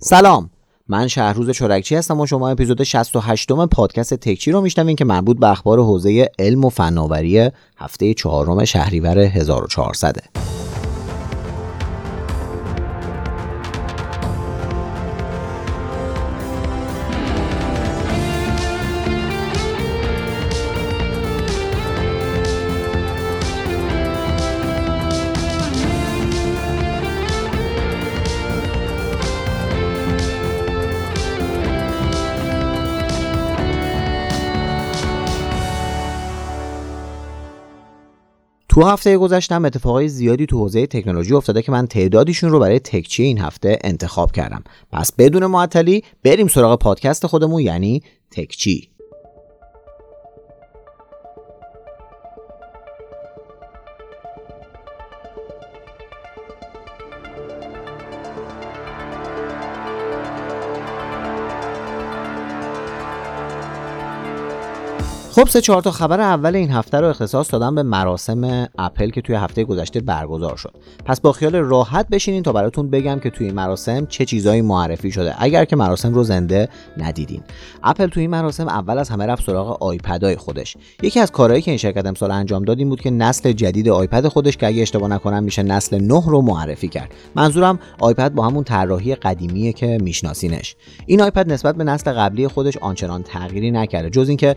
سلام. من شهروز چرکچی هستم و شما اپیزود 68 م پادکست تکچی رو میشنوین که مربوط به اخبار حوزه علم و فناوری هفته چهارم شهریور 1400 تو هفته گذشتم اتفاقای زیادی تو حوزه تکنولوژی افتاده که من تعدادیشون رو برای تکچی این هفته انتخاب کردم. پس بدون معطلی بریم سراغ پادکست خودمون یعنی تکچی. خب سه چهار تا خبر اول این هفته رو اختصاص دادم به مراسم اپل که توی هفته گذشته برگزار شد. پس با خیال راحت بشینین تا براتون بگم که توی این مراسم چه چیزایی معرفی شده اگر که مراسم رو زنده ندیدین. اپل توی این مراسم اول از همه رفت سراغ آیپدای خودش. یکی از کارهایی که این شرکت امسال انجام داد این بود که نسل جدید آیپد خودش که اگه اشتباه نکنم میشه نسل 9 رو معرفی کرد. منظورم آیپد با همون طراحی قدیمیه که میشناسینش. این iPad نسبت به نسل قبلی خودش آنچنان تغییری نکرده جز اینکه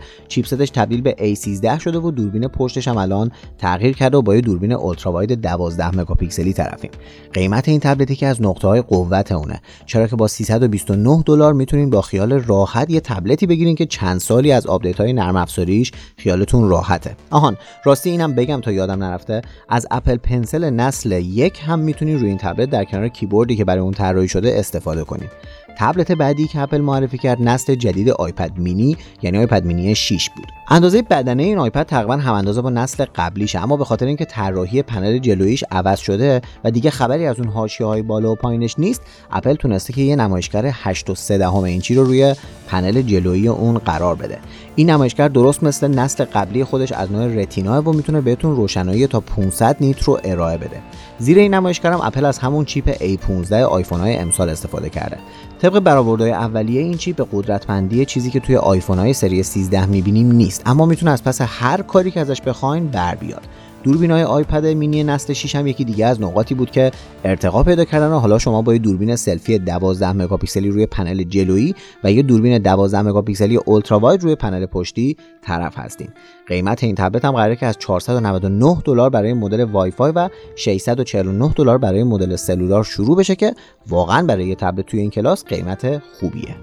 chipset ش تبدیل به A13 شده و دوربین پشتش هم الان تغییر کرده و با یه دوربین ultra wide 12 مگاپیکسلی طرفیم. قیمت این تبلت یکی از نقطه های قوت اونه. چرا که با 329 دلار می‌تونین با خیال راحت یه تبلتی بگیرین که چند سالی از آپدیت های نرم افزاریش خیالتون راحته. آهان راستی اینم بگم تا یادم نرفته از Apple Pencil نسل یک هم می‌تونین روی این تبلت در کنار کیبوردی که برای اون طراحی شده استفاده کنین. تبلت بعدی که اپل معرفی کرد نسل جدید آیپد مینی یعنی آیپد مینی 6 بود. اندازه بدنه این آیپد تقریبا هم اندازه با نسل قبلیشه اما به خاطر اینکه طراحی پنل جلویش عوض شده و دیگه خبری از اون حاشیه های بالا و پایینش نیست اپل تونسته که یه نمایشگر 8.3 اینچی رو روی پنل جلویی اون قرار بده. این نمایشگر درست مثل نسل قبلی خودش از نوع رتینا و می‌تونه بهتون روشنایی تا 500 nit رو ارائه بده. زیر این نمایشگرم اپل از همون چیپ A15 آیفون های امسال استفاده کرده. طبق برآوردهای اولیه این چیپ به قدرتمندی چیزی که توی آیفون های سری 13 می‌بینیم نیست اما می‌تونه از پس هر کاری که ازش بخواین بر بیاد. دوربین های آیپد مینی نسل 6 هم یکی دیگه از نقاطی بود که ارتقا پیدا کردن و حالا شما با یه دوربین سلفی 12 مگاپیکسلی روی پنل جلویی و یه دوربین 12 مگاپیکسلی ultra wide روی پنل پشتی طرف هستین. قیمت این تبلت هم قراره که از 499 دلار برای مدل وای فای و 649 دلار برای مدل cellular شروع بشه که واقعا برای یه تبلت توی این کلاس قیمت خوبیه.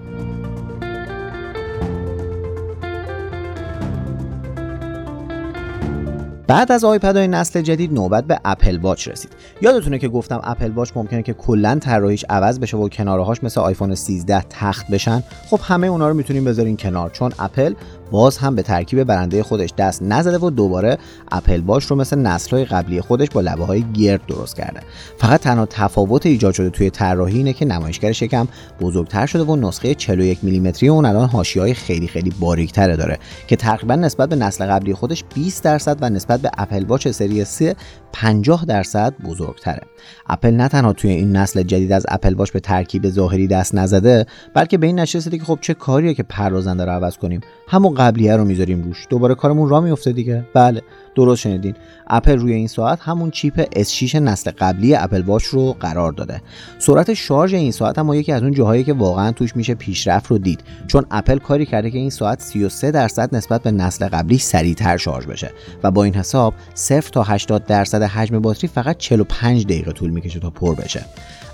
بعد از آیپد های نسل جدید نوبت به اپل واچ رسید. یادتونه که گفتم اپل واچ ممکنه که کلا طراحیش عوض بشه و کنارهاش مثل آیفون 13 تخت بشن؟ خب همه اونا رو می‌تونیم بذارین کنار چون اپل باز هم به ترکیب برنده خودش دست نزده و دوباره اپل واچ رو مثل های قبلی خودش با لبه های گرد درست کرده. فقط تنها تفاوت ایجاد شده توی طراحی اینه که نمایشگرش یکم بزرگتر شده و نسخه 41 میلیمتری اون الان های خیلی خیلی باریکتره داره که تقریبا نسبت به نسل قبلی خودش 20 درصد و نسبت به اپل واچ سری 3 50 درصد بزرگتره. اپل نه تنها توی این نسل جدید از اپل واچ به ترکیب ظاهری دست نزده بلکه به این نتیجه که خب چه کاریه که پردازنده رو عوض کنیم. همون قبلیه رو می‌ذاریم روش. دوباره کارمون راه میفته دیگه. بله درست شنیدین. اپل روی این ساعت همون چیپ S6 نسل قبلی اپل واچ رو قرار داده. سرعت شارژ این ساعت هم یکی از اون جاهایی که واقعا توش میشه پیشرفت رو دید. چون اپل کاری کرده که این ساعت 33 درصد نسبت به نسل قبلی سریعتر شارژ بشه و با این حساب 0 تا 80 درصد حجم باتری فقط 45 دقیقه طول می‌کشه تا پر بشه.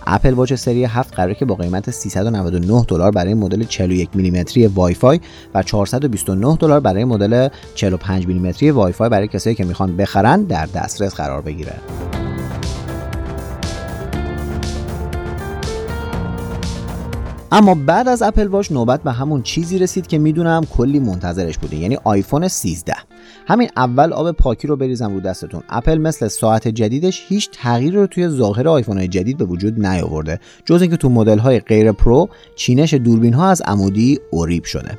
اپل واچ سری 7 قراره که با قیمت 399 دلار برای مدل 41 میلیمتری وای فای و 429 دلار برای مدل 45 میلیمتری وای فای برای کسایی که می‌خوان بخرن در دسترس قرار بگیره. اما بعد از اپل واچ نوبت به همون چیزی رسید که می‌دونم کلی منتظرش بوده یعنی آیفون 13 همین اول آب پاکی رو بریزم رو دستتون. اپل مثل ساعت جدیدش هیچ تغییری رو توی ظاهر آیفون های جدید به وجود نیاورده جز اینکه تو مدل های غیر پرو چینش دوربین ها از عمودی اوریب شده.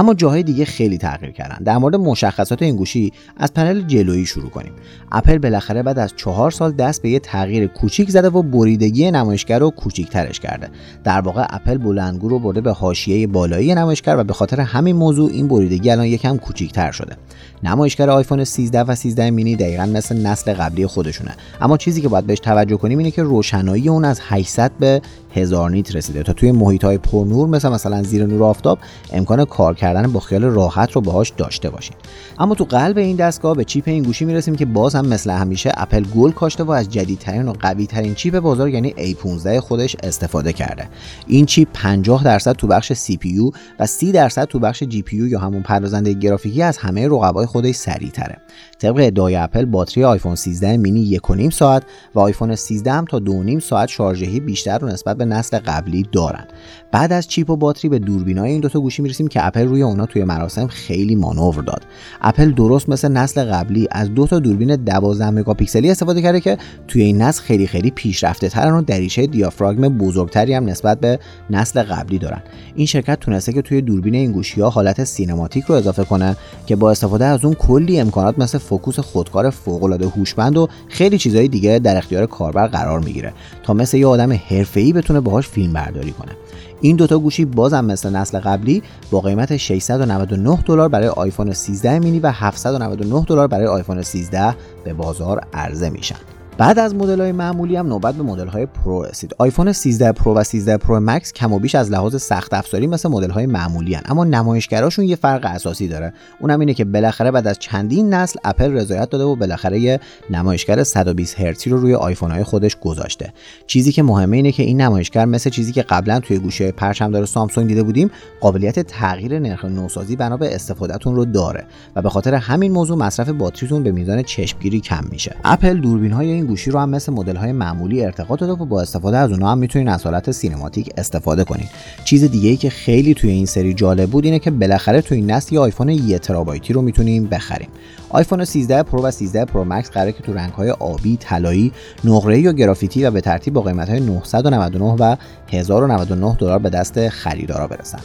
اما جاهای دیگه خیلی تغییر کردن. در مورد مشخصات این گوشی از پنل جلویی شروع کنیم. اپل بالاخره بعد از چهار سال دست به یه تغییر کوچیک زده و بریدگی نمایشگر رو کوچیکترش کرده. در واقع اپل بلندگو رو برده به حاشیه بالایی نمایشگر و به خاطر همین موضوع این بریدگی الان یکم کوچیکتر شده. نمایشگر آیفون 13 و 13 مینی دقیقا مثل نسل قبلی خودشونه. اما چیزی که باید بهش توجه کنیم اینه که روشنایی اون از 800 به هزار nit رسیده. تا توی محیط های پرنور مثل مثلا زیر نور آفتاب امکان کار کردن با خیال راحت رو باهاش داشته باشید اما تو قلب این دستگاه به چیپ این گوشی می‌رسیم که باز هم مثل همیشه اپل گل کاشته و از جدیدترین و قوی ترین چیپ بازار یعنی A15 خودش استفاده کرده. این چیپ 50 درصد تو بخش CPU و 30 درصد تو بخش GPU یا همون پردازنده گرافیکی از همه رقبای خودش سریعتره. طبق ادعای اپل باتری آیفون 13 مینی 1.5 ساعت و آیفون 13 هم تا 2.5 ساعت شارژدهی بیشتر رو نسبت به نسل قبلی دارن. بعد از چیپ و باتری به دوربینای این دوتا گوشی می‌رسیم که اپل روی اونا توی مراسم خیلی مانور داد. اپل درست مثل نسل قبلی از دو تا دوربین 12 مگاپیکسلی استفاده کرده که توی این نسل خیلی خیلی پیشرفته ترن و دریچه دیافراگم بزرگتری هم نسبت به نسل قبلی دارن. این شرکت تونسته که توی دوربین این گوشی ها حالت cinematic رو اضافه کنه که با استفاده از اون کلی امکانات مثل فوکوس خودکار فوق العاده هوشمند و خیلی چیزهای دیگه در اختیار کاربر قرار می‌گیره تا مثل یه آدم حرفه‌ای بتونه باهاش فیلم برداری کنه. این دوتا گوشی بازم مثل نسل قبلی با قیمت 699 دلار برای آیفون 13 مینی و 799 دلار برای آیفون 13 به بازار عرضه میشن. بعد از مدل های معمولی هم نوبت به مدل های پرو رسید. آیفون 13 پرو و 13 پرو مکس کم و بیش از لحاظ سخت افزاری مثل مدل های معمولی هن. اما نمایشگراشون یه فرق اساسی داره. اونم اینه که بالاخره بعد از چندین نسل اپل رضایت داده و بالاخره یه نمایشگر 120 هرتزی رو روی آیفون های خودش گذاشته. چیزی که مهمه اینه که این نمایشگر مثل چیزی که قبلا توی گوشی‌های پرچمدار سامسونگ دیده بودیم قابلیت تغییر نرخ نوسازی بنا به استفادهتون رو داره و به خاطر همین موضوع مصرف باتریتون به میزان چشمگیری کم میشه. اپل دوربین های این گوشی رو هم مثل مدل های معمولی ارتقا داده و با استفاده از اونها هم می‌تونین از حالت cinematic استفاده کنین چیز دیگه ای که خیلی توی این سری جالب بود اینه که بالاخره توی این نسل یه آیفون 1 ترابایتی رو می‌تونیم بخریم. آیفون 13 پرو و 13 پرو مکس قراره که تو رنگ های آبی، طلایی، نقره‌ای و گرافیتی و به ترتیب با قیمت های 999 و 1099 دلار به دست خریدارا برسن.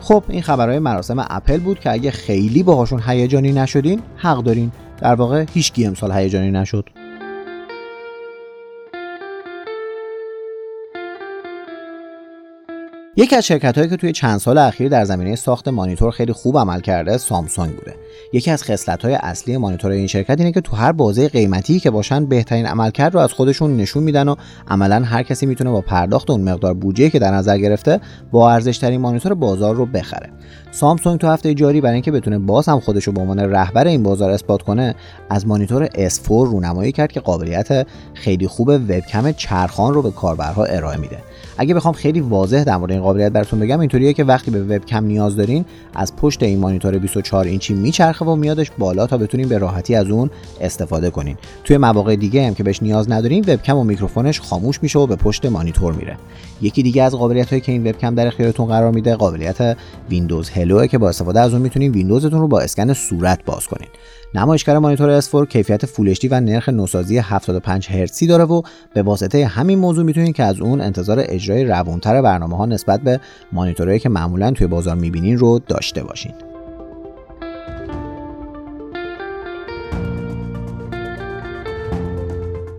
خب این خبرهای مراسم اپل بود که اگه خیلی باهاشون هیجانی نشدین حق دارین. در واقع هیچ امسال هیجانی نشد. یکی از شرکت هایی که توی چند سال اخیر در زمینه ساخت مانیتور خیلی خوب عمل کرده سامسونگ بوده. یکی از خصلت های اصلی مانیتور این شرکت اینه که تو هر بازه قیمتی که باشن بهترین عملکرد رو از خودشون نشون میدن و عملا هر کسی می‌تونه با پرداخت اون مقدار بودجه که در نظر گرفته با ارزش ترین مانیتور بازار رو بخره. سامسونگ تو هفته جاری برای اینکه بتونه باز هم خودش رو به عنوان رهبر این بازار اثبات کنه از مانیتور S4 رونمایی کرد که قابلیت خیلی خوب وبکم چرخان رو به کاربرها ارائه میده. اگه بخوام خیلی واضح در مورد این قابلیت براتون بگم اینطوریه که وقتی به وبکم نیاز دارین از پشت این مانیتور 24 اینچی میچرخه و میادش بالا تا بتونین به راحتی از اون استفاده کنین. توی مواقع دیگه هم که بهش نیاز ندارین وبکم و میکروفونش خاموش میشه و به پشت مانیتور میره. یکی دیگه از قابلیت هایی که این وبکم در اختیارتون قرار میده قابلیت ویندوز هلو که با استفاده از اون می‌تونین ویندوزتون رو با اسکن صورت باز کنین. نمایشگر مانیتور S4 کیفیت فول و نرخ نوسازی 75 هرتزی داره و به واسطه همین موضوع می‌تونید که از اون انتظار اجرای روونتر برنامه ها نسبت به مانیتورهایی که معمولا توی بازار می‌بینین رو داشته باشین.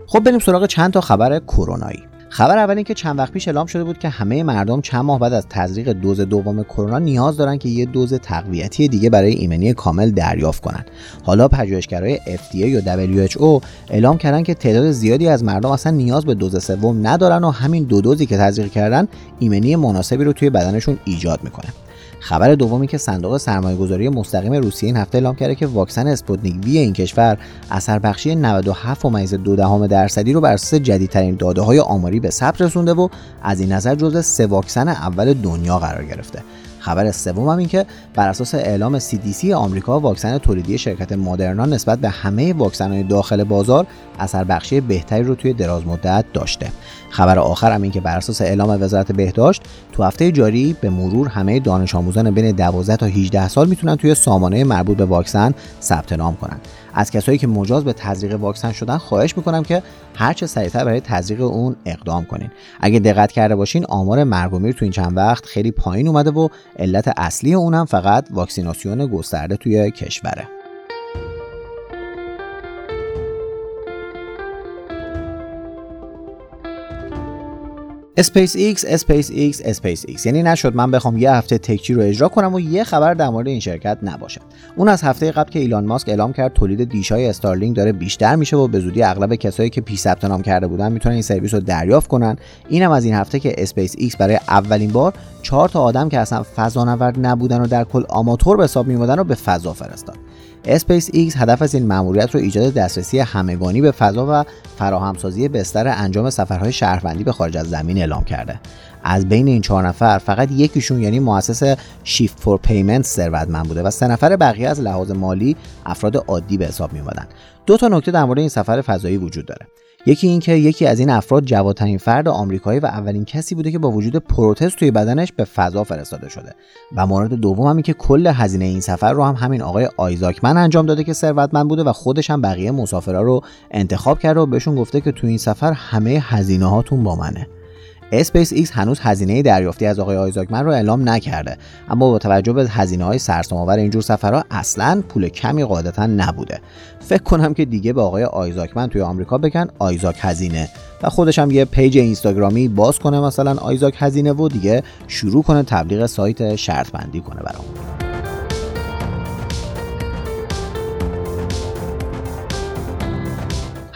خب بریم سراغ چند تا خبر کرونایی. خبر اول این که چند وقت پیش اعلام شده بود که همه مردم چند ماه بعد از تزریق دوز دوم کرونا نیاز دارن که یه دوز تقویتی دیگه برای ایمنی کامل دریافت کنن. حالا پژوهشگرای FDA یا WHO اعلام کردن که تعداد زیادی از مردم اصلا نیاز به دوز سوم ندارن و همین دو دوزی که تزریق کردن ایمنی مناسبی رو توی بدنشون ایجاد می‌کنه. خبر دومی که صندوق سرمایه‌گذاری مستقیم روسیه این هفته اعلام کرده که واکسن اسپوتنیک وی این کشور اثر بخشی 97.2 درصدی رو بر اساس جدیدترین داده های آماری به ثبت رسونده و از این نظر جزو سه واکسن اول دنیا قرار گرفته. خبر سوم هم این که بر اساس اعلام CDC آمریکا واکسن تولیدی شرکت مدرنا نسبت به همه واکسن داخل بازار اثر بخشی بهتری رو توی دراز مدت داشته. خبر آخر هم این که بر اساس اعلام وزارت بهداشت تو هفته جاری به مرور همه دانش آموزان بین 12 تا 18 سال می‌تونن توی سامانه مربوط به واکسن ثبت نام کنن. از کسایی که مجاز به تزریق واکسن شدن خواهش می‌کنم که هر چه سریعتر برای تزریق اون اقدام کنین. اگه دقت کرده باشین آمار مرگ تو این چند وقت خیلی پایین اومده و علت اصلی اونم فقط واکسیناسیون گسترده توی کشوره. اسپیس ایکس اسپیس ایکس اسپیس ایکس یعنی نشد من بخوام یه هفته تکچی رو اجرا کنم و یه خبر در مورد این شرکت نباشه. اون از هفته قبل که ایلان ماسک اعلام کرد تولید دیشای استارلینگ داره بیشتر میشه و به زودی اغلب کسایی که پیش ثبت نام کرده بودن می‌تونن این سرویس رو دریافت کنن. اینم از این هفته که اسپیس ایکس برای اولین بار چهار تا آدم که اصلا فضانورد نبودن و در کل آماتور به حساب میومدن رو به فضا فرستاد. اسپیس ایکس هدف از این مأموریت رو ایجاد دسترسی همگانی به فضا و فراهمسازی بستر انجام سفرهای شهروندی به خارج از زمین اعلام کرده. از بین این چهار نفر فقط یکیشون یعنی مؤسس شیفت فور پیمنت ثروتمند بوده و سه نفر بقیه از لحاظ مالی افراد عادی به حساب می دو تا نکته در مورد این سفر فضایی وجود داره. یکی اینکه یکی از این افراد جوان‌ترین فرد آمریکایی و اولین کسی بوده که با وجود پروتز توی بدنش به فضا فرستاده شده. و مورد دوم هم که کل هزینه این سفر رو هم همین آقای آیزاکمن انجام داده که ثروتمند بوده و خودش هم بقیه مسافرا رو انتخاب کرده و بهشون گفته که تو این سفر همه هزینه هاتون با منه. اسپیس ایکس هنوز هزینه دریافتی از آقای آیزاکمن رو اعلام نکرده اما با توجه به هزینه های سرسام‌آور اینجور سفرها اصلا پول کمی قاعدتا نبوده. فکر کنم که دیگه به آقای آیزاکمن توی آمریکا بگن آیزاک هزینه. و خودش هم یه پیج اینستاگرامی باز کنه مثلا آیزاک هزینه و دیگه شروع کنه تبلیغ سایت شرط بندی کنه برامون.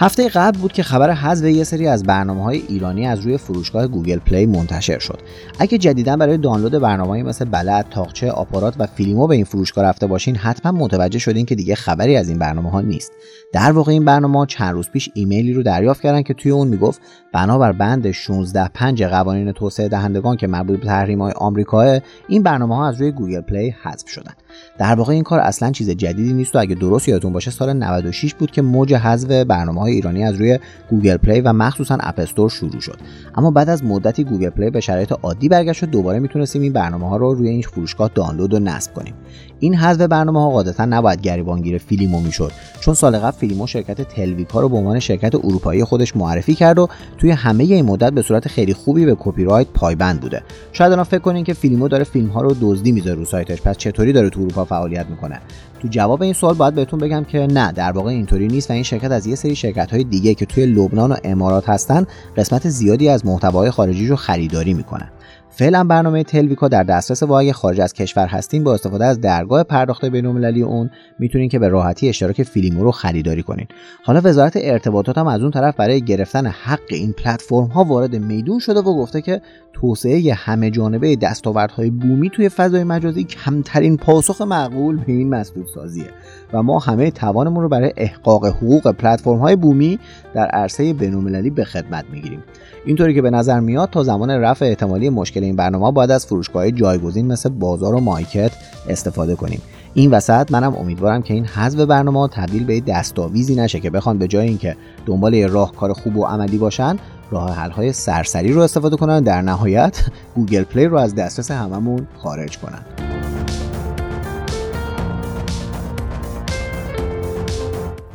هفته قبل بود که خبر حذف یه سری از برنامه های ایرانی از روی فروشگاه گوگل پلی منتشر شد. اگه جدیدا برای دانلود برنامه‌ای مثل بلد، تاقچه، آپارات و فیلیمو به این فروشگاه رفته باشین حتما متوجه شدین که دیگه خبری از این برنامه ها نیست. در واقع این برنامه چند روز پیش ایمیلی رو دریافت کردن که توی اون می‌گفت بنابر بند 16 5 قوانین توسعه دهندگان که مربوط به تحریم های آمریکا این برنامه ها از روی گوگل پلی حذف شدن. در واقع این کار اصلا چیز جدیدی نیست و اگه درست یادتون باشه سال 96 بود که موج حذف برنامه های ایرانی از روی گوگل پلی و مخصوصا اپ استور شروع شد. اما بعد از مدتی گوگل پلی به شرایط عادی برگشت و دوباره می‌تونستیم این برنامه ها رو روی این فروشگاه دانلود و نصب کنیم. این حذف برنامه ها قاعدتا نباید گریبانگیر فیلیمو می‌شد چون سال قبل فیلیمو شرکت تلویکا رو به عنوان شرکت اروپایی خودش معرفی کرد و توی همه این مدت به صورت خیلی خوبی به کپی رایت پایبند بوده. شاید الان فکر کنین که فیلیمو داره فیلم ها رو دزدی می‌ذاره رو سایتش پس چطوری داره تو اروپا فعالیت می‌کنه؟ تو جواب این سوال باید بهتون بگم که نه در واقع اینطوری نیست و این شرکت از یه سری شرکت های دیگه که توی لبنان و امارات هستن قسمت زیادی از محتوای خارجی رو خریداری می‌کنن. فعلا برنامه تلویکا در دسترس و خارج از کشور هستین با استفاده از درگاه پرداخت بین‌المللی اون می‌تونین که به راحتی اشتراک فیلیمو رو خریداری کنین. حالا وزارت ارتباطات هم از اون طرف برای گرفتن حق این پلتفرم ها وارد میدون شده و گفته که توسعه همه جانبه دستاوردهای بومی توی فضای مجازی کمترین پاسخ معقول به این مسدود سازیه و ما همه توانمون رو برای احقاق حقوق پلتفرم های بومی در عرصه بین‌المللی به خدمت می‌گیریم. اینطوری که به نظر میاد تا زمان رفع احتمالی مشکل این برنامه باید از فروشگاه جایگزین مثل بازار و مایکت استفاده کنیم. این وسط منم امیدوارم که این حذف برنامه تبدیل به دستاویزی نشه که بخوان به جای اینکه دنبال یه راهکار خوب و عملی باشن راه حل های سرسری رو استفاده کنن در نهایت گوگل پلی رو از دسترس هممون خارج کنن.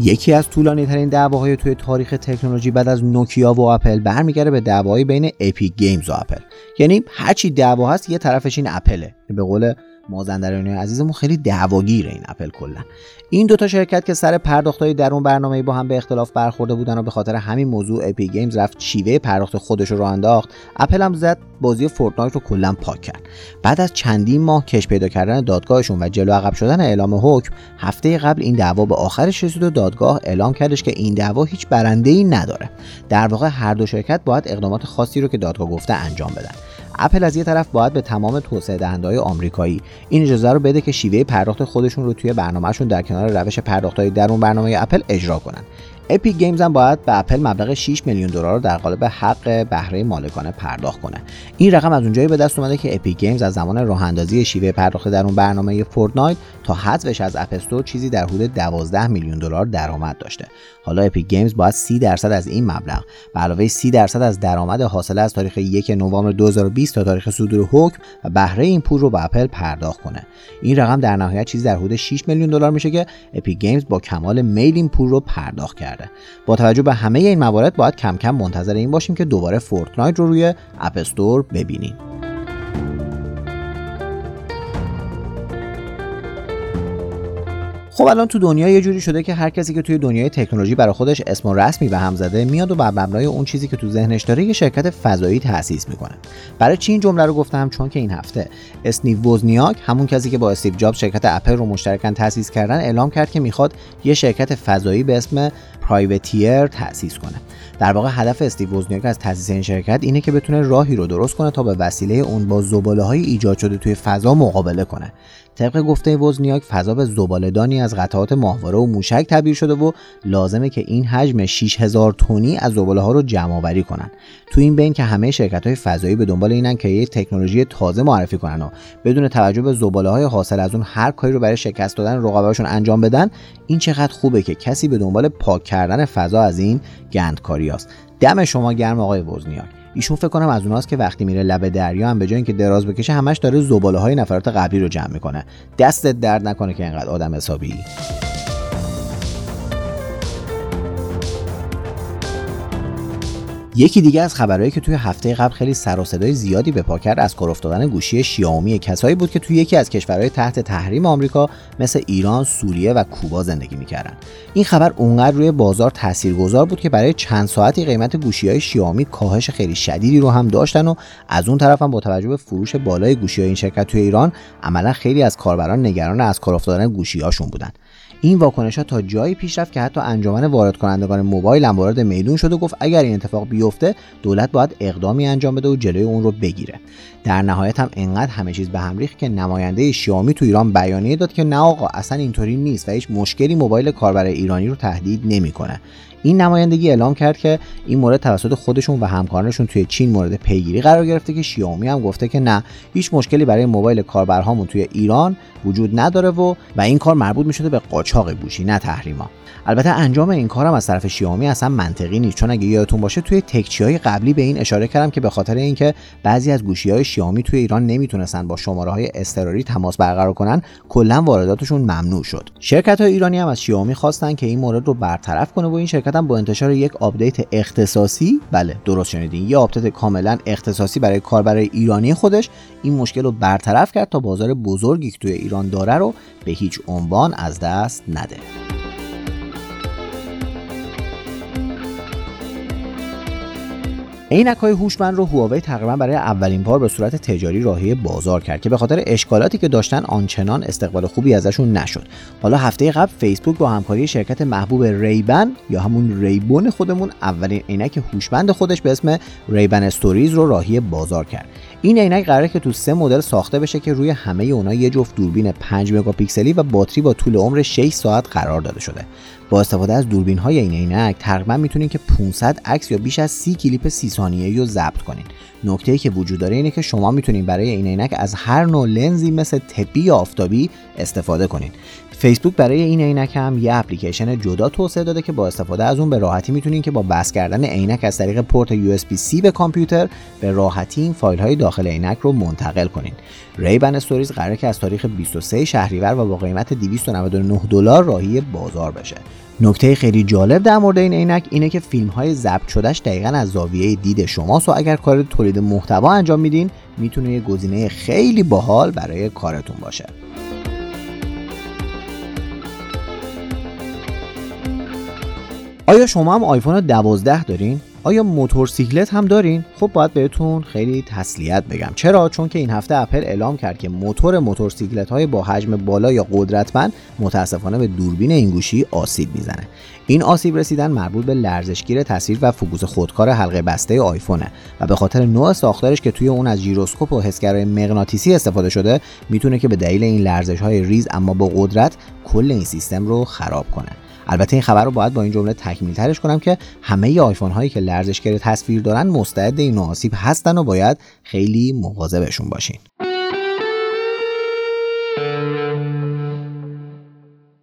یکی از طولانی ترین دعواهای توی تاریخ تکنولوژی بعد از نوکیا و اپل برمیگرده به دعوایی بین اپیک گیمز و اپل یعنی هرچی دعوا هست یه طرفش این اپله به قول مازندرانی عزیزمون خیلی دعواگیره این اپل کلا. این دوتا شرکت که سر پرداخت‌های درون برنامه با هم به اختلاف برخورده بودن و به خاطر همین موضوع اپیک گیمز رفت شیوه پرداخت خودش رو انداخت اپل هم زد بازی فورتنایت رو کلا پاک کرد. بعد از چندین ماه کش پیدا کردن دادگاهشون و جلو عقب شدن اعلام حکم هفته قبل این دعوا به آخرش رسید و دادگاه اعلام کردش که این دعوا هیچ برنده ای نداره. در واقع هر دو شرکت باید اقدامات خاصی رو که دادگاه گفته انجام بدن. اپل از یه طرف باید به تمام توسعه دهنده آمریکایی این اجازه رو بده که شیوه پرداخت خودشون رو توی برنامهشون در کنار روش پرداخت های درون برنامه اپل اجرا کنن. اپیک گیمز هم باید به اپل مبلغ 6 میلیون دلار در قالب حق بهره مالکانه پرداخت کنه. این رقم از اونجایی به دست اومده که اپیک گیمز از زمان راه اندازی شیوه پرداخت درون برنامه فورتنایت تا حذفش از اپ استور چیزی در حدود 12 میلیون دلار درآمد داشته. حالا اپیک گیمز باید 30 درصد از این مبلغ به علاوه 30 درصد از درآمد حاصل از تاریخ 1 نوامبر 2020 تا تاریخ صدور حکم و بهره این پول رو به اپل پرداخت کنه. این رقم در نهایت چیزی در حدود 6 میلیون دلار میشه که اپیک گیمز با کمال میل این پول رو پرداخت کرده. با توجه به همه این موارد باید کم کم منتظر این باشیم که دوباره فورتنایت رو روی اپ ببینیم. خب الان تو دنیا یه جوری شده که هر کسی که توی دنیای تکنولوژی برای خودش اسم و رسمی به هم زده میاد و بر مبنای اون چیزی که تو ذهنش داره یه شرکت فضایی تأسیس می‌کنه. برای چی این جمله رو گفتم؟ چون که این هفته استیو وزنیاک همون کسی که با استیو جابز شرکت اپل رو مشترکاً تأسیس کردن اعلام کرد که می‌خواد یه شرکت فضایی به اسم پرایوتیر تأسیس کنه. در واقع هدف استیو وزنیاک از تأسیس این شرکت اینه که بتونه راهی رو درست کنه تا به وسیله اون با زباله های ایجاد شده توی فضا مقابله کنه. طبق گفته وزنیاک فضا به زبالهدانی از قطعات ماهواره و موشک تبدیل شده و لازمه که این حجم 6000 تونی از زباله ها رو جمع آوری کنن. تو این بین که همه شرکت های فضایی به دنبال اینن که یه تکنولوژی تازه معرفی کنن و بدون توجه به زباله های حاصل از اون هر کاری رو برای شکست دادن رقباشون انجام بدن این چقدر خوبه که کسی به دنبال پاک کردن فضا از این گندکاری است دم شما گرم آقای وزنیاک ایشون فکر کنم از اوناست که وقتی میره لب دریا هم به جای اینکه دراز بکشه همش داره زباله های نفرات قبلی رو جمع می‌کنه. دستت درد نکنه که اینقدر آدم حسابی. یکی دیگه از خبرهایی که توی هفته قبل خیلی سر و صدای زیادی به پا کرد از کار افتادن گوشی شیائومی کسایی بود که توی یکی از کشورهای تحت تحریم آمریکا مثل ایران، سوریه و کوبا زندگی می‌کردن. این خبر اونقدر روی بازار تاثیرگذار بود که برای چند ساعتی قیمت گوشی های شیائومی کاهش خیلی شدیدی رو هم داشتن و از اون طرف هم با توجه به فروش بالای گوشی های این شرکت توی ایران عملا خیلی از کاربران نگران از کار افتادن گوشی هاشون بودن. این واکنش ها تا جایی پیش رفت که حتی انجمن وارد کنندگان موبایل هم وارد میدون شد و گفت اگر این اتفاق بیفته دولت باید اقدامی انجام بده و جلوی اون رو بگیره. در نهایت هم انقدر همه چیز به هم ریخت که نماینده شیائومی تو ایران بیانیه داد که نه آقا اصلا اینطوری نیست و هیچ مشکلی موبایل کاربر ایرانی رو تهدید نمی‌کنه. این نمایندگی اعلام کرد که این مورد توسط خودشون و همکارانشون توی چین مورد پیگیری قرار گرفته که شیائومی هم گفته که نه هیچ مشکلی برای موبایل کاربرهامون توی ایران وجود نداره و و این کار مربوط می‌شده به قاچاق گوشی نه تحریما. البته انجام این کارم از طرف شیائومی اصلا منطقی نیست. چون اگه یادتون باشه توی تکچی های قبلی به این اشاره کردم که به خاطر اینکه بعضی از گوشی های شیائومی توی ایران نمی‌تونستن با شماره های اضطراری تماس برقرار کنن کلا وارداتشون ممنوع شد. شرکت های ایرانی هم از شیائومی خواستن که این مورد رو برطرف کنه و این شرکت هم با انتشار یک آپدیت اختصاصی بله درست شنیدین. یه آپدیت کاملا اختصاصی برای کاربر ایرانی خودش. این مشکل رو برطرف کرد تا بازار بزرگی که توی ایران داره رو به هیچ عنوان از دست نده. عینک های هوشمند رو هواوی تقریبا برای اولین بار به صورت تجاری راهی بازار کرد که به خاطر اشکالاتی که داشتن آنچنان استقبال خوبی ازشون نشد. حالا هفته قبل فیسبوک با همکاری شرکت محبوب ریبن یا همون ریبون خودمون اولین عینک هوشمند خودش به اسم ریبن استوریز رو راهی بازار کرد. این عینک قراره که تو سه مدل ساخته بشه که روی همه اونا یه جفت دوربین 5 مگاپیکسلی و باتری با طول عمر 6 ساعت قرار داده شده. با استفاده از دوربین های این عینک تقریبا می‌تونید که 500 عکس یا بیش از 30 کلیپ 30 ثانیه‌ای رو ضبط کنین. نکته ای که وجود داره اینه که شما می‌تونید برای این عینک از هر نوع لنزی مثل طبی یا آفتابی استفاده کنید فیسبوک برای این عینک هم یه اپلیکیشن جدا توسعه داده که با استفاده از اون به راحتی می‌تونید که با وصل کردن عینک از طریق پورت USB-C به کامپیوتر به راحتی این فایل های داخل عینک رو منتقل کنید. ریبن استوریز قراره که از تاریخ 23 شهریور و با قیمت 299 دلار راهی بازار بشه. نکته خیلی جالب در مورد این عینک اینه که فیلم های ضبط شدهش دقیقا از زاویه دید شماست و اگر کار تولید محتوا انجام میدین می‌تونه یه گزینه خیلی باحال برای کارتون باشه آیا شما هم آیفون 12 دارین؟ آیا موتورسیکلت هم دارین؟ خب باید بهتون خیلی تسلیت بگم چرا؟ چون که این هفته اپل اعلام کرد که موتور موتورسیکلت های با حجم بالا یا قدرتمند متاسفانه به دوربین این گوشی آسیب می‌زنه این آسیب رسیدن مربوط به لرزشگیر تصویر و فوکوس خودکار حلقه بسته آیفونه و به خاطر نوع ساختارش که توی اون از ژیروسکوپ و حسگرای مغناطیسی استفاده شده می‌تونه که به دلیل این لرزش های ریز اما با قدرت کل این سیستم رو خراب کنه البته این خبر رو باید با این جمله تکمیل ترش کنم که همه آیفون هایی که لرزشگیر تصویر دارن مستعد این آسیب هستن و باید خیلی مواظبشون باشین.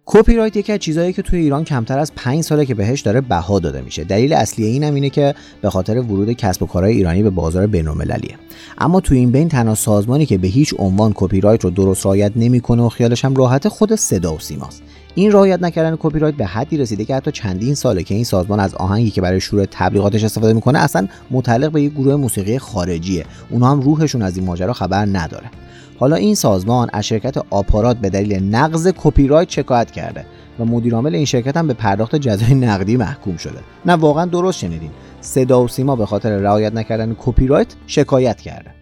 کپی رایت یکی از چیزهایی که توی ایران کمتر از 5 ساله که بهش داره بها داده میشه. دلیل اصلی این هم اینه که به خاطر ورود کسب و کارهای ایرانی به بازار بین‌المللیه. اما تو این بین تنها سازمانی که به هیچ عنوان کپی رایت رو درست رعایت نمی‌کنه و خیالش هم راحت خود صدا و سیماست. این رعایت نکردن کپی رایت به حدی رسیده که حتی چندین ساله که این سازمان از آهنگی که برای شروع تبلیغاتش استفاده می‌کنه اصلا متعلق به یک گروه موسیقی خارجیه. اونها هم روحشون از این ماجرا خبر نداره. حالا این سازمان از شرکت آپارات به دلیل نقض کپی رایت شکایت کرده و مدیرعامل این شرکت هم به پرداخت جزای نقدی محکوم شده. نه واقعا درست شنیدین. صدا و سیما به خاطر رعایت نکردن کپی رایت شکایت کرده.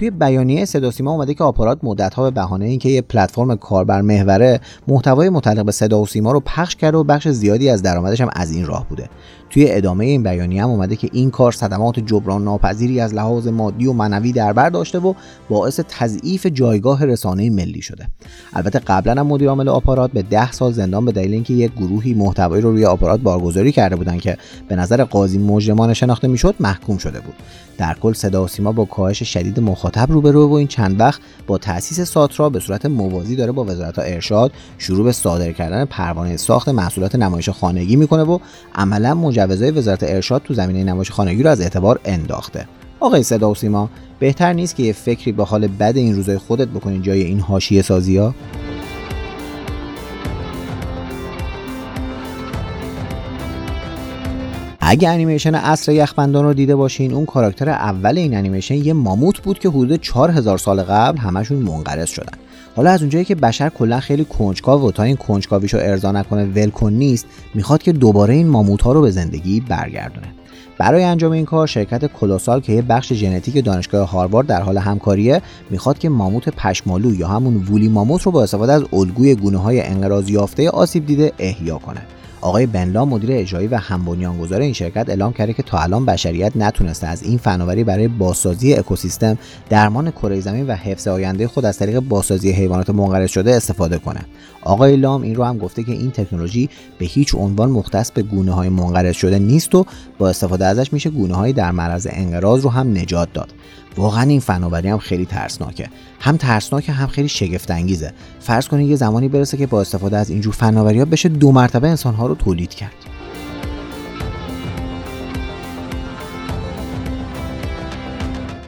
توی بیانیه صدا سیما اومده که آپارات مدت‌ها به بهانه اینکه یه پلتفرم کاربر محوره محتوای متعلق به صدا و سیما رو پخش کرده و بخش زیادی از درآمدش هم از این راه بوده. توی ادامه این بیانیه هم اومده که این کار صدمات جبران ناپذیری از لحاظ مادی و معنوی در بر داشته و باعث تضعیف جایگاه رسانه ملی شده. البته قبلا هم مدیر عامل آپارات به 10 سال زندان به دلیل اینکه یک گروهی محتوایی رو روی آپارات بارگذاری کرده بودن که به نظر قاضی مجرمانه شناخته می‌شد محکوم شده بود. در کل صدا و سیما با کاهش شدید مخاطب روبرو و این چند وقت با تاسیس ساترا به صورت موازی داره با وزارت ارشاد شروع به صادر کردن پروانه ساخت محصولات نمایش خانگی می‌کنه و عملا مجوزهای وزارت ارشاد تو زمینه نمایش خانگی رو از اعتبار انداخته آقای صدا و سیما بهتر نیست که یه فکری به حال بد این روزای خودت بکنین جای این حاشیه سازی ها؟ اگه انیمیشن اصر یخبندان رو دیده باشین اون کاراکتر اول این انیمیشن یه ماموت بود که حدود 4000 سال قبل همشون منقرض شدن. حالا از اونجایی که بشر کلا خیلی کنجکاو و تا این کنجکاویشو ارضا نکنه ولکن نیست می‌خواد که دوباره این ماموت ها رو به زندگی برگردونه. برای انجام این کار شرکت کلوسال که یه بخش ژنتیک دانشگاه هاروارد در حال همکاریه می‌خواد که ماموت پشمالو یا همون وولی ماموت رو با استفاده از الگوی گونه های انقراض یافته آسیب دیده احیا کنه. آقای بنلا مدیر اجرایی و هم بنیانگذار این شرکت اعلام کرده که تا الان بشریت نتونسته از این فناوری برای بازسازی اکوسیستم درمان کره زمین و حفظ آینده خود از طریق بازسازی حیوانات منقرض شده استفاده کنه. آقای لام این رو هم گفته که این تکنولوژی به هیچ عنوان مختص به گونه های منقرض شده نیست و با استفاده ازش میشه گونه های در معرض انقراض رو هم نجات داد. واقعا این فناوری هم خیلی ترسناکه. هم ترسناکه هم خیلی شگفت انگیزه فرض کنید یه زمانی برسه که با استفاده از اینجور فناوری ها بشه دو مرتبه انسان ها رو تولید کرد.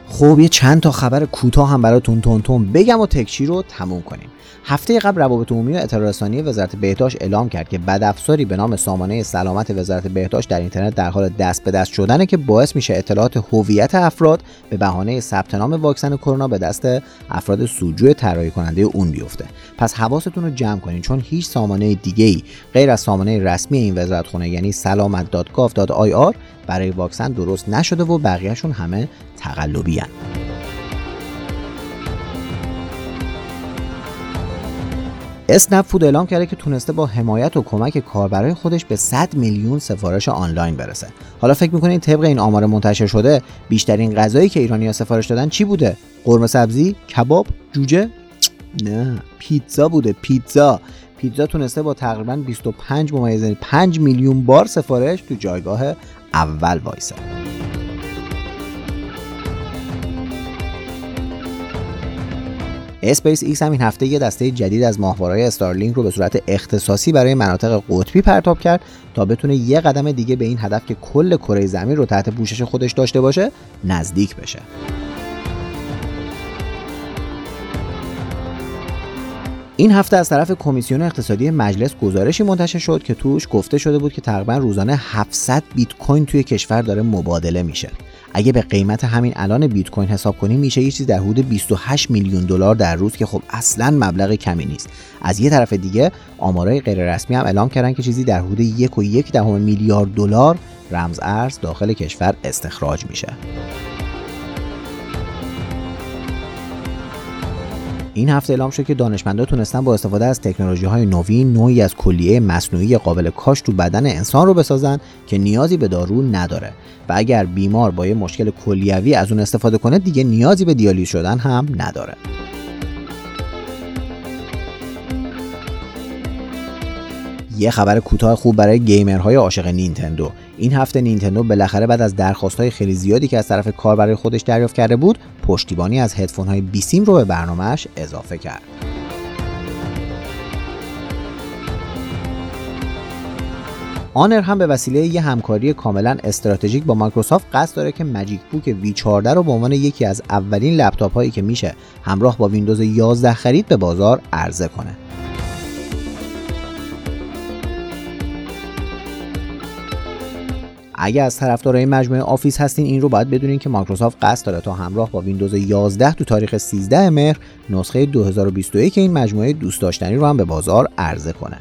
خب یه چند تا خبر کوتاه هم براتون تون تون بگم و تکچی رو تموم کنیم. هفته قبل روابط عمومی و وزارت بهداشت اعلام کرد که بدافزاری به نام سامانه سلامت وزارت بهداشت در اینترنت در حال دست به دست شدنه که باعث میشه اطلاعات هویت افراد به بهانه ثبت نام واکسن کرونا به دست افراد سوجو طراحی کننده اون بیفته. پس حواستون رو جمع کنین چون هیچ سامانه دیگه ای غیر از سامانه رسمی این وزارتخونه یعنی سلامت.gov.ir برای واکسن درست نشده و بقیهشون همه تقلبی اسنپ فود اعلام کرده که تونسته با حمایت و کمک کاربرای خودش به 100 میلیون سفارش آنلاین برسه. حالا فکر می‌کنید طبق این آمار منتشر شده بیشترین غذایی که ایرانی‌ها سفارش دادن چی بوده؟ قرمه سبزی، کباب، جوجه؟ نه، پیتزا بوده، پیتزا. پیتزا تونسته با تقریبا 25 ممیز 5 میلیون بار سفارش تو جایگاه اول وایسه. اسپیس ایکس هم این هفته یه دسته جدید از ماهواره‌های استارلینک رو به صورت اختصاصی برای مناطق قطبی پرتاب کرد تا بتونه یه قدم دیگه به این هدف که کل کره زمین رو تحت پوشش خودش داشته باشه نزدیک بشه. این هفته از طرف کمیسیون اقتصادی مجلس گزارشی منتشر شد که توش گفته شده بود که تقریبا روزانه 700 بیت کوین توی کشور داره مبادله میشه. اگه به قیمت همین الان بیت کوین حساب کنیم میشه یه چیزی در حدود 28 میلیون دلار در روز که خب اصلا مبلغ کمی نیست. از یه طرف دیگه آمارای غیر رسمی هم اعلام کردن که چیزی در حدود یک و یک دهم میلیارد دلار رمز ارز داخل کشور استخراج میشه. این هفته اعلام شد که دانشمندان تونستن با استفاده از تکنولوژی های نوین نوعی از کلیه مصنوعی قابل کاش تو بدن انسان رو بسازن که نیازی به دارو نداره. و اگر بیمار با یه مشکل کلیوی از اون استفاده کنه دیگه نیازی به دیالیز شدن هم نداره. یه خبر کوتاه خوب برای گیمرهای عاشق نینتندو. این هفته نینتندو بالاخره بعد از درخواستهای خیلی زیادی که از طرف کار برای خودش دریافت کرده بود پشتیبانی از هدفون های بیسیم رو به برنامهش اضافه کرد آنر هم به وسیله یه همکاری کاملا استراتژیک با مایکروسافت قصد داره که مجیک بوک V14 رو به عنوان یکی از اولین لپتاپ هایی که میشه همراه با ویندوز 11 خرید به بازار عرضه کنه. اگر از طرفدارای مجموعه آفیس هستین این رو باید بدونین که مایکروسافت قصد داره تا همراه با ویندوز 11 تو تاریخ 13 مهر نسخه 2021 این مجموعه دوست داشتنی رو هم به بازار عرضه کنه.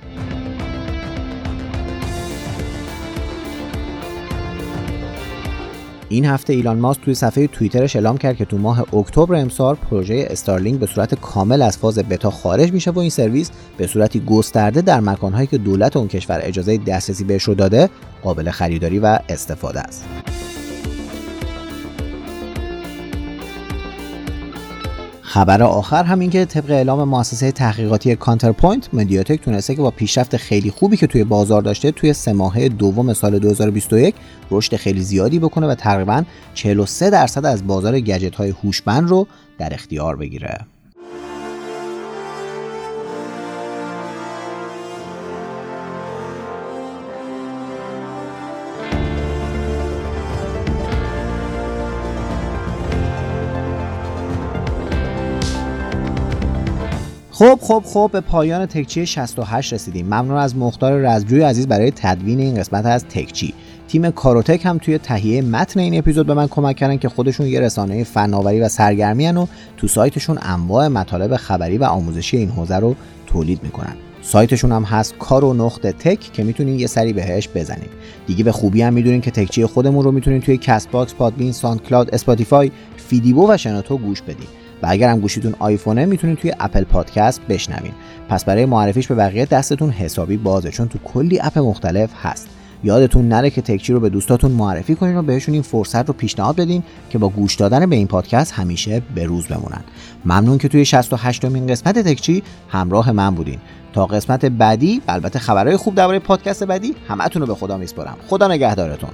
این هفته ایلان ماسک توی صفحه توییترش اعلام کرد که تو ماه اکتبر امسال پروژه استارلینک به صورت کامل از فاز بتا خارج میشه و این سرویس به صورتی گسترده در مکانهایی که دولت اون کشور اجازه دسترسی بهش رو داده قابل خریداری و استفاده است. خبر آخر هم این که طبق اعلام مؤسسه تحقیقاتی کانترپوینت مدیاتک تونسته که با پیشرفت خیلی خوبی که توی بازار داشته توی سه ماهه دوم سال 2021 رشد خیلی زیادی بکنه و تقریبا 43 درصد از بازار گجت های هوشمند رو در اختیار بگیره. خب خب خب به پایان تکچی 68 رسیدیم. ممنون از مختار رزجوی عزیز برای تدوین این قسمت از تکچی. تیم کاروتک هم توی تهیه متن این اپیزود به من کمک کردن که خودشون یه رسانه فناوری و سرگرمی و تو سایتشون انواع مطالب خبری و آموزشی این حوزه رو تولید می‌کنن. سایتشون هم هست کارو نقطه تک که می‌تونین یه سری بهش بزنید دیگه به خوبی هم می‌دونین که تکچی خودمون رو می‌تونین توی کست باکس، پادبین، ساند کلاود، اسپاتیفای، فیدیبو و شنوتو گوش بدین. و اگر هم گوشیتون آیفونه می‌تونید توی اپل پادکست بشنوین. پس برای معرفیش به بقیه دستتون حسابی بازه چون تو کلی اپ مختلف هست. یادتون نره که تکچی رو به دوستاتون معرفی کنین و بهشون این فرصت رو پیشنهاد بدین که با گوش دادن به این پادکست همیشه به روز بمونن. ممنون که توی 68 مین قسمت تکچی همراه من بودین. تا قسمت بعدی البته خبرهای خوب درباره پادکست بعدی همتون رو به خدا میسپارم. خدا نگهدارتون.